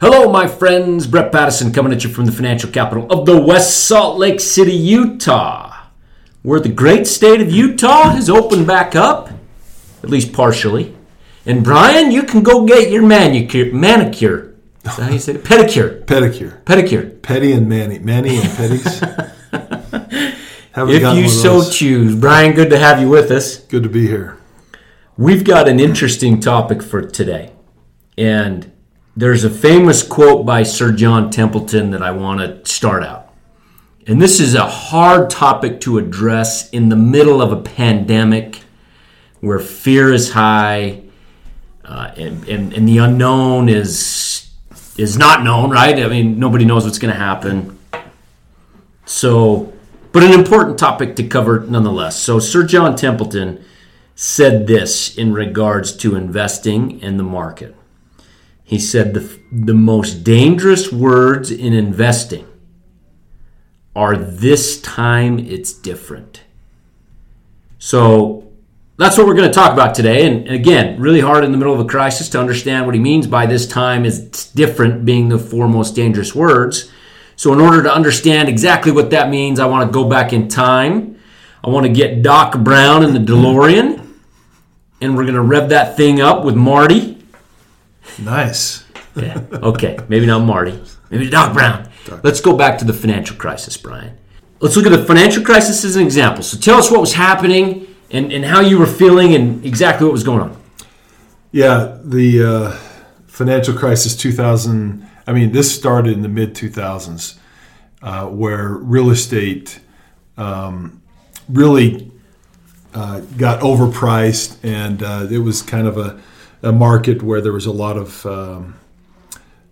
Hello, my friends. Brett Pattison coming at you from the financial capital of the West Salt Lake City, Utah, where the great state of Utah has opened back up, at least partially. And Brian, you can go get your manicure. Manicure. Is that how you say it? Pedicure. Pedicure. Pedicure. Petty and Manny. Manny and Petties. If you so choose. Brian, good to have you with us. Good to be here. We've got an interesting topic for today. And there's a famous quote by Sir John Templeton that I want to start out. And this is a hard topic to address in the middle of a pandemic where fear is high uh, and, and, and the unknown is, is not known, right? I mean, nobody knows what's going to happen. So, but an important topic to cover nonetheless. So, Sir John Templeton said this in regards to investing in the market. He said the, the most dangerous words in investing are this time it's different. So that's what we're going to talk about today. And again, really hard in the middle of a crisis to understand what he means by this time is different being the four most dangerous words. So, in order to understand exactly what that means, I want to go back in time. I want to get Doc Brown in the DeLorean, and we're going to rev that thing up with Marty. Nice. Yeah. Okay. Maybe not Marty. Maybe Doc Brown. Let's go back to the financial crisis, Brian. Let's look at the financial crisis as an example. So tell us what was happening and, and how you were feeling and exactly what was going on. Yeah, the uh, financial crisis 2000. I mean, this started in the mid 2000s, uh, where real estate um, really uh, got overpriced, and uh, it was kind of a, a market where there was a lot of um,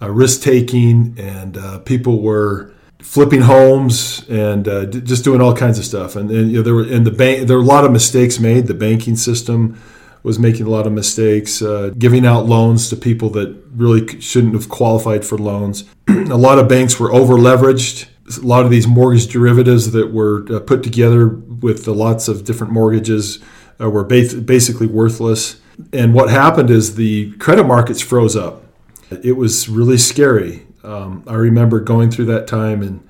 uh, risk taking, and uh, people were flipping homes and uh, d- just doing all kinds of stuff. And, and you know, there were in the bank, there were a lot of mistakes made. The banking system was making a lot of mistakes, uh, giving out loans to people that really shouldn't have qualified for loans. a lot of banks were over leveraged. A lot of these mortgage derivatives that were uh, put together with lots of different mortgages uh, were ba- basically worthless. And what happened is the credit markets froze up. It was really scary. Um, I remember going through that time and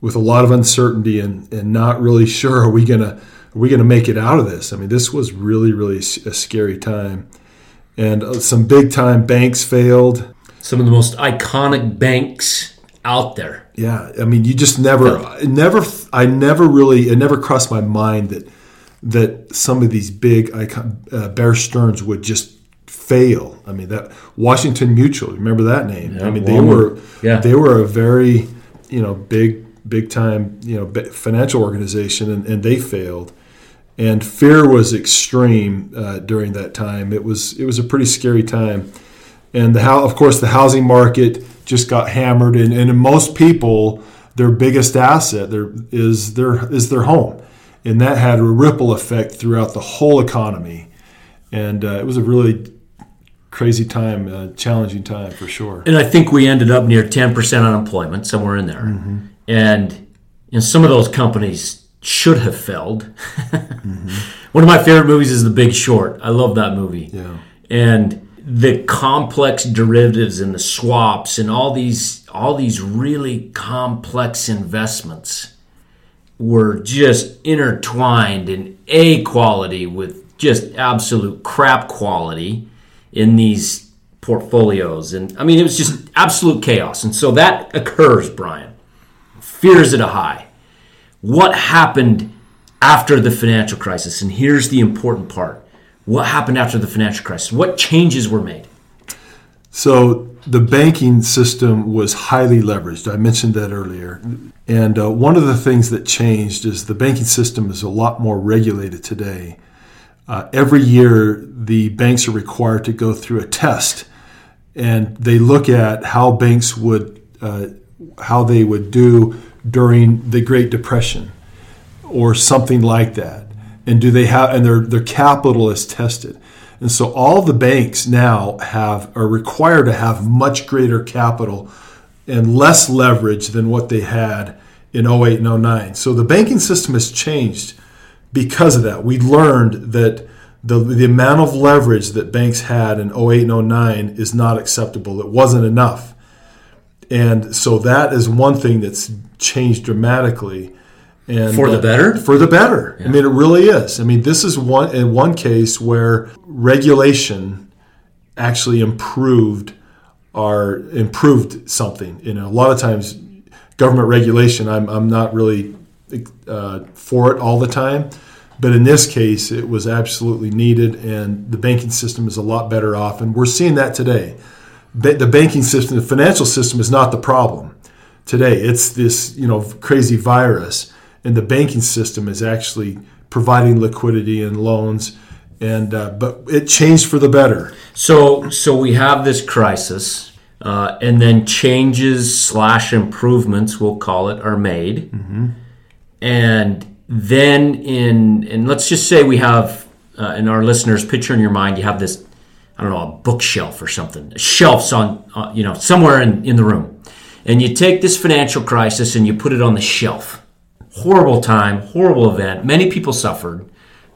with a lot of uncertainty and, and not really sure are we gonna are we gonna make it out of this? I mean, this was really really a scary time, and uh, some big time banks failed. Some of the most iconic banks out there. Yeah, I mean, you just never, never, I never really, it never crossed my mind that that some of these big icon, uh, Bear Stearns would just fail. I mean, that Washington Mutual, remember that name? Yeah, I mean, they were, Yeah. they were a very, you know, big, big time, you know, financial organization, and, and they failed. And fear was extreme uh, during that time. It was, it was a pretty scary time and the how of course the housing market just got hammered and, and most people their biggest asset their, is their is their home and that had a ripple effect throughout the whole economy and uh, it was a really crazy time uh, challenging time for sure And I think we ended up near 10% unemployment, somewhere in there. And you know, some of those companies should have failed. One of my favorite movies is The Big Short. I love that movie. yeah And the complex derivatives and the swaps and all these all these really complex investments were just intertwined in A quality with just absolute crap quality in these portfolios. And I mean, it was just absolute chaos. And so that occurs, Brian. Fears at a high. What happened after the financial crisis? And here's the important part what happened after the financial crisis? What changes were made? So the banking system was highly leveraged. I mentioned that earlier. And uh, one of the things that changed is the banking system is a lot more regulated today. Uh, every year, the banks are required to go through a test, and they look at how banks would uh, how they would do during the Great Depression or something like that. And do they have and their their capital is tested. And so all the banks now have are required to have much greater capital and less leverage than what they had in 08 and 09. So the banking system has changed because of that. We learned that the, the amount of leverage that banks had in 08 and 09 is not acceptable. It wasn't enough. and so that is one thing that's changed dramatically. And For the uh, better? For the better. I mean, it really is. I mean, this is one in one case where regulation actually improved our improved something. You know, a lot of times government regulation, I'm I'm not really uh, for it all the time. But in this case, it was absolutely needed, and the banking system is a lot better off. And we're seeing that today. The banking system, the financial system, is not the problem today. It's this you know crazy virus, and the banking system is actually providing liquidity and loans. And uh, but it changed for the better. So, so we have this crisis, uh, and then changes slash improvements, we'll call it, are made, and then in and let's just say we have, uh, in our listeners, picture in your mind, you have this, I don't know, a bookshelf or something, shelves on, uh, you know, somewhere in, in the room, and you take this financial crisis and you put it on the shelf. Horrible time, horrible event. Many people suffered,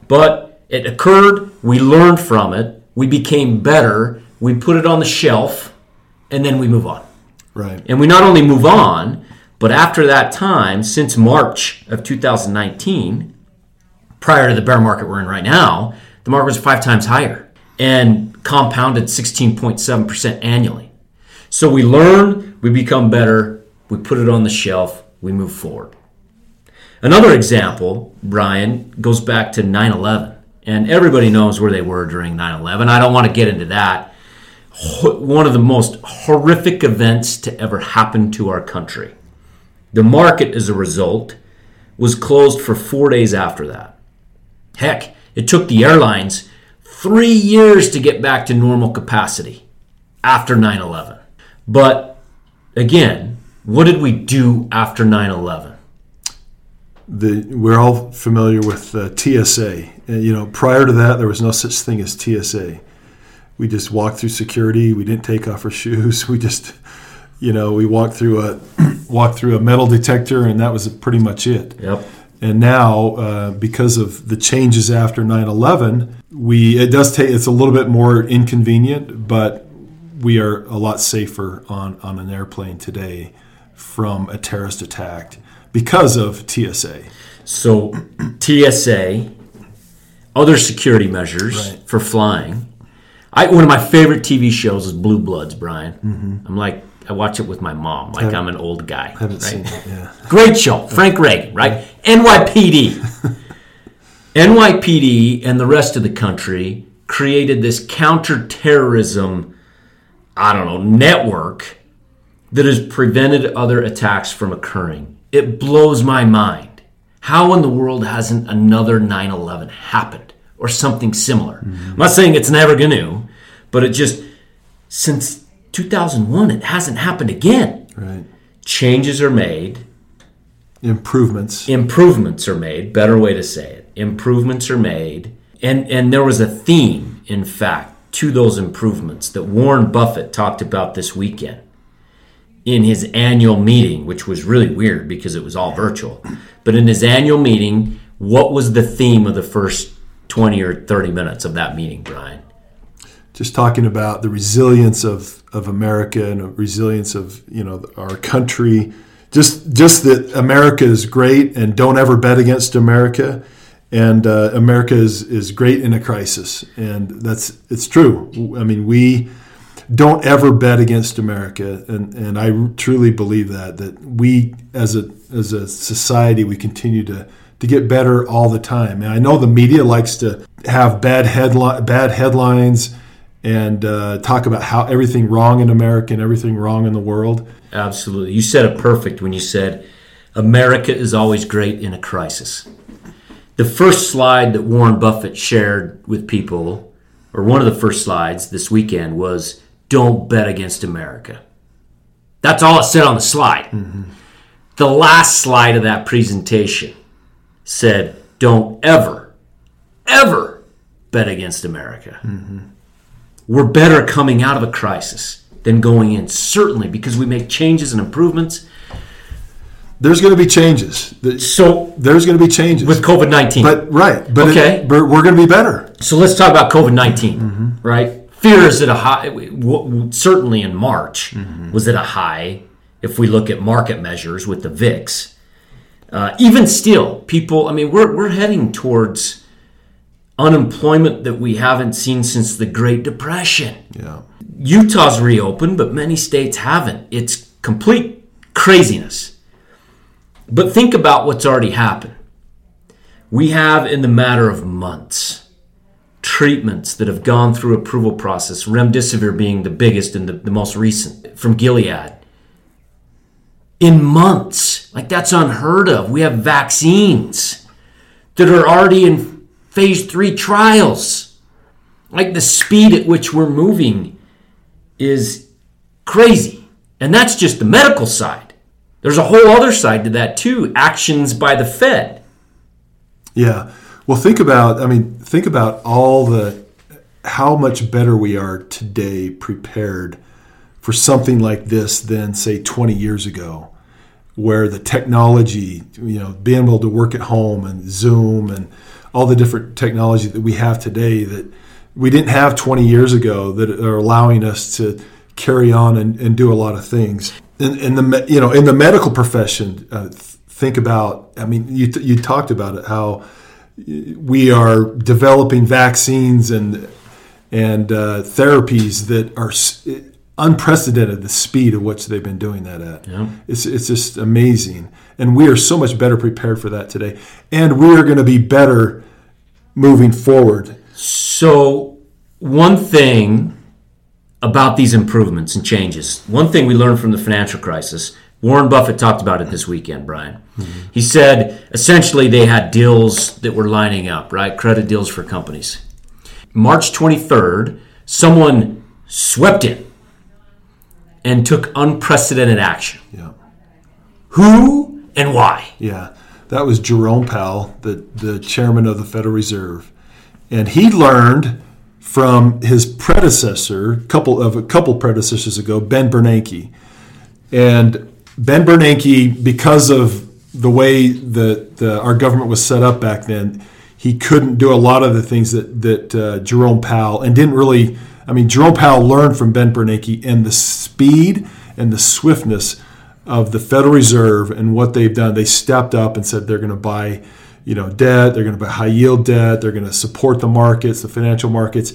but it occurred. We learned from it. We became better. We put it on the shelf, and then we move on. Right. And we not only move on, but after that time, since March of 2019, prior to the bear market we're in right now, the market was five times higher and compounded 16.7% annually. So we learn, we become better, we put it on the shelf, we move forward. Another example, Brian, goes back to 9 11. And everybody knows where they were during 9 11. I don't want to get into that. One of the most horrific events to ever happen to our country. The market, as a result, was closed for four days after that. Heck, it took the airlines three years to get back to normal capacity after 9 11. But again, what did we do after 9 11? The we're all familiar with uh, TSA. And, you know, prior to that, there was no such thing as TSA. We just walked through security. We didn't take off our shoes. We just, you know, we walked through a walked through a metal detector, and that was pretty much it. Yep. And now, uh, because of the changes after 9/11, we it does take it's a little bit more inconvenient, but we are a lot safer on on an airplane today from a terrorist attack because of TSA. So, TSA, other security measures Right. for flying. I, one of my favorite TV shows is Blue Bloods, Brian. Mm-hmm. I'm like, I watch it with my mom, like I'm an old guy. Haven't right? seen it. Yeah. Great show. Frank Reagan, right? NYPD. NYPD and the rest of the country created this counterterrorism, I don't know, network that has prevented other attacks from occurring. It blows my mind. How in the world hasn't another 9 11 happened or something similar? I'm not saying it's never going to, but it just, since 2001, it hasn't happened again. Right. Changes are made, Improvements. improvements are made better way to say it improvements are made and and there was a theme in fact to those improvements that Warren Buffett talked about this weekend in his annual meeting which was really weird because it was all virtual but in his annual meeting what was the theme of the first 20 or 30 minutes of that meeting Brian Just talking about the resilience of, of America and the resilience of you know our country. Just just that America is great and don't ever bet against America. And uh, America is, is great in a crisis, and that's it's true. I mean, we don't ever bet against America, and, and I truly believe that that we as a as a society we continue to to get better all the time. And I know the media likes to have bad headline bad headlines and uh, talk about how everything wrong in America and everything wrong in the world. Absolutely. You said it perfect when you said America is always great in a crisis. The first slide that Warren Buffett shared with people, or one of the first slides this weekend, was Don't bet against America. That's all it said on the slide. The last slide of that presentation said, Don't ever, ever bet against America. We're better coming out of a crisis than going in, certainly because we make changes and improvements. There's going to be changes. So, There's going to be changes. with COVID 19. but right, but it- Okay. but we're going to be better. So let's talk about COVID 19, right? Fear is at a high, certainly in March, was at a high. if we look at market measures with the VIX. Uh, even still, people, I mean, we're, we're heading towards unemployment that we haven't seen since the Great Depression. Yeah. Utah's reopened, but many states haven't. It's complete craziness. But think about what's already happened. We have, in the matter of months, treatments that have gone through approval process, remdesivir being the biggest and the, the most recent from Gilead. In months, like that's unheard of. We have vaccines that are already in phase three trials. Like the speed at which we're moving is crazy. And that's just the medical side. There's a whole other side to that too actions by the Fed. Yeah. Well, think about, I mean, think about all the, how much better we are today prepared for something like this than, say, 20 years ago, where the technology, you know, being able to work at home and Zoom and all the different technology that we have today that we didn't have 20 years ago that are allowing us to carry on and, and do a lot of things. In, in, the you know in the medical profession, uh, think about. I mean, you you talked about it how we are developing vaccines and and uh, therapies that are unprecedented the speed at which they've been doing that at. Yeah. It's it's just amazing, and we are so much better prepared for that today, and we are going to be better moving forward. So one thing about these improvements and changes, one thing we learned from the financial crisis. Warren Buffett talked about it this weekend, Brian. Mm-hmm. He said essentially they had deals that were lining up, right? Credit deals for companies. March 23rd, someone swept in and took unprecedented action. Yeah. Who and why? Yeah. That was Jerome Powell, the, the chairman of the Federal Reserve. And he learned from his predecessor, couple of a couple predecessors ago, Ben Bernanke. And Ben Bernanke, because of the way that the, our government was set up back then, he couldn't do a lot of the things that that uh, Jerome Powell and didn't really I mean, Jerome Powell learned from Ben Bernanke and the speed and the swiftness of the Federal Reserve and what they've done. They stepped up and said they're going to buy, you know, debt. They're going to buy high yield debt. They're going to support the markets, the financial markets,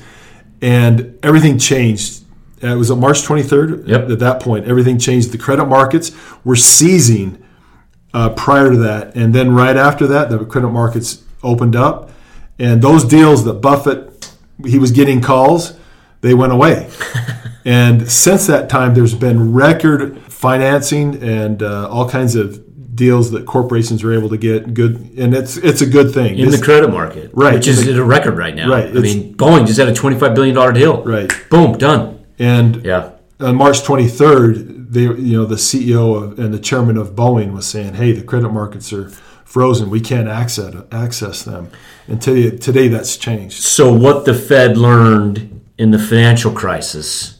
and everything changed. Uh, it was on March 23rd. Yep. At that point, everything changed. The credit markets were seizing uh, prior to that, and then right after that, the credit markets opened up, and those deals that Buffett he was getting calls they went away. and since that time, there's been record financing and uh, all kinds of deals that corporations are able to get good and it's it's a good thing. In it's, the credit market right. which is the, at a record right now. Right. I mean boeing just had a 25 billion dollar deal. Right. Boom done and yeah on march 23rd they you know the ceo of, and the chairman of boeing was saying hey the credit markets are frozen we can't access access them and today, today that's changed so what the fed learned in the financial crisis,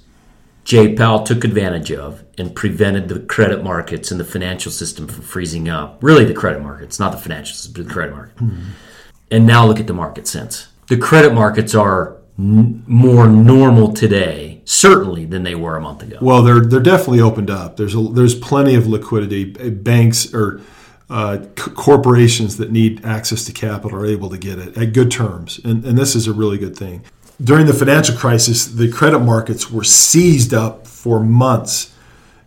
Jay Powell took advantage of and prevented the credit markets and the financial system from freezing up. Really, the credit markets, not the financial system, but the credit market. Mm-hmm. And now look at the market since. The credit markets are n- more normal today, certainly, than they were a month ago. Well, they're they're definitely opened up. There's a, there's plenty of liquidity. Banks or uh, c- corporations that need access to capital are able to get it at good terms, and, and this is a really good thing during the financial crisis, the credit markets were seized up for months.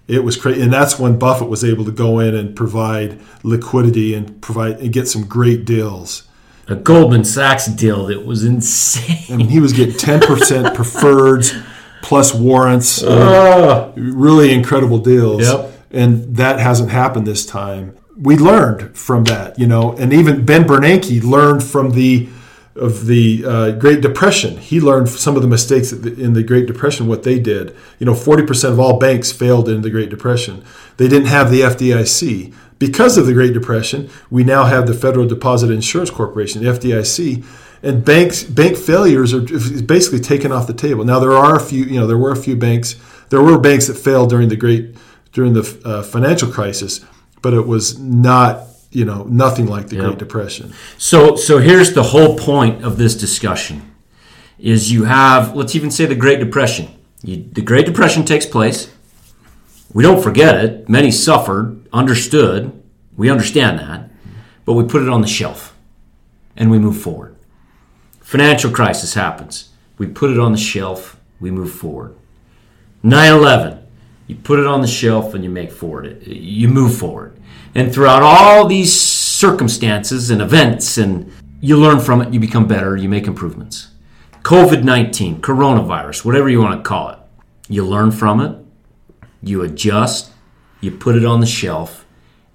It was crazy, and that's when Buffett was able to go in and provide liquidity and provide and get some great deals. A Goldman Sachs deal that was insane. I mean, he was getting ten percent preferreds plus warrants. Uh, really incredible deals. Yep. And that hasn't happened this time. We learned from that, you know, and even Ben Bernanke learned from the of the uh, Great Depression. He learned some of the mistakes in the Great Depression, what they did. You know, 40% of all banks failed in the Great Depression. They didn't have the FDIC. Because of the Great Depression, we now have the Federal Deposit Insurance Corporation, the FDIC, and banks bank failures are basically taken off the table. Now there are a few, you know, there were a few banks, there were banks that failed during the Great during the uh, financial crisis, but it was not you know, nothing like the yep. Great Depression. So, so here's the whole point of this discussion: is you have, let's even say, the Great Depression. You, the Great Depression takes place. We don't forget it. Many suffered, understood. We understand that. But we put it on the shelf and we move forward. Financial crisis happens. We put it on the shelf, we move forward. 9 11, you put it on the shelf and you make forward. You move forward. And throughout all these circumstances and events, and you learn from it, you become better, you make improvements. COVID 19, coronavirus, whatever you want to call it, you learn from it, you adjust, you put it on the shelf,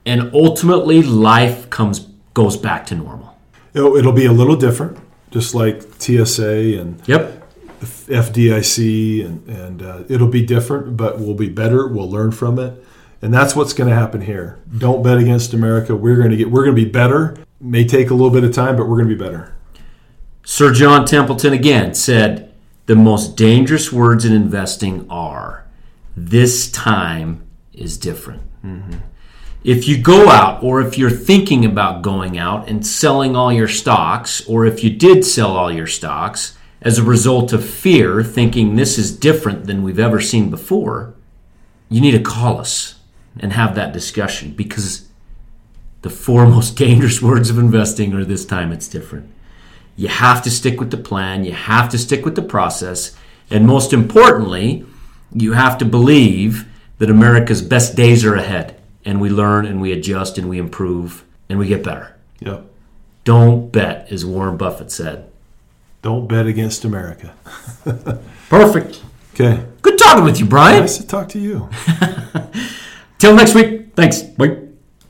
and ultimately life comes goes back to normal. It'll, it'll be a little different, just like TSA and Yep. FDIC, and, and uh, it'll be different, but we'll be better. We'll learn from it, and that's what's going to happen here. Don't bet against America. We're going to get. We're going to be better. May take a little bit of time, but we're going to be better. Sir John Templeton again said, The most dangerous words in investing are, This time is different. If you go out, or if you're thinking about going out and selling all your stocks, or if you did sell all your stocks as a result of fear, thinking this is different than we've ever seen before, you need to call us and have that discussion because the four most dangerous words of investing are this time it's different. You have to stick with the plan, you have to stick with the process, and most importantly, you have to believe that America's best days are ahead. And we learn and we adjust and we improve and we get better. Yep. Don't bet, as Warren Buffett said. Don't bet against America. Perfect. Okay. Good talking with you, Brian. Nice to talk to you. Till next week. Thanks. Bye.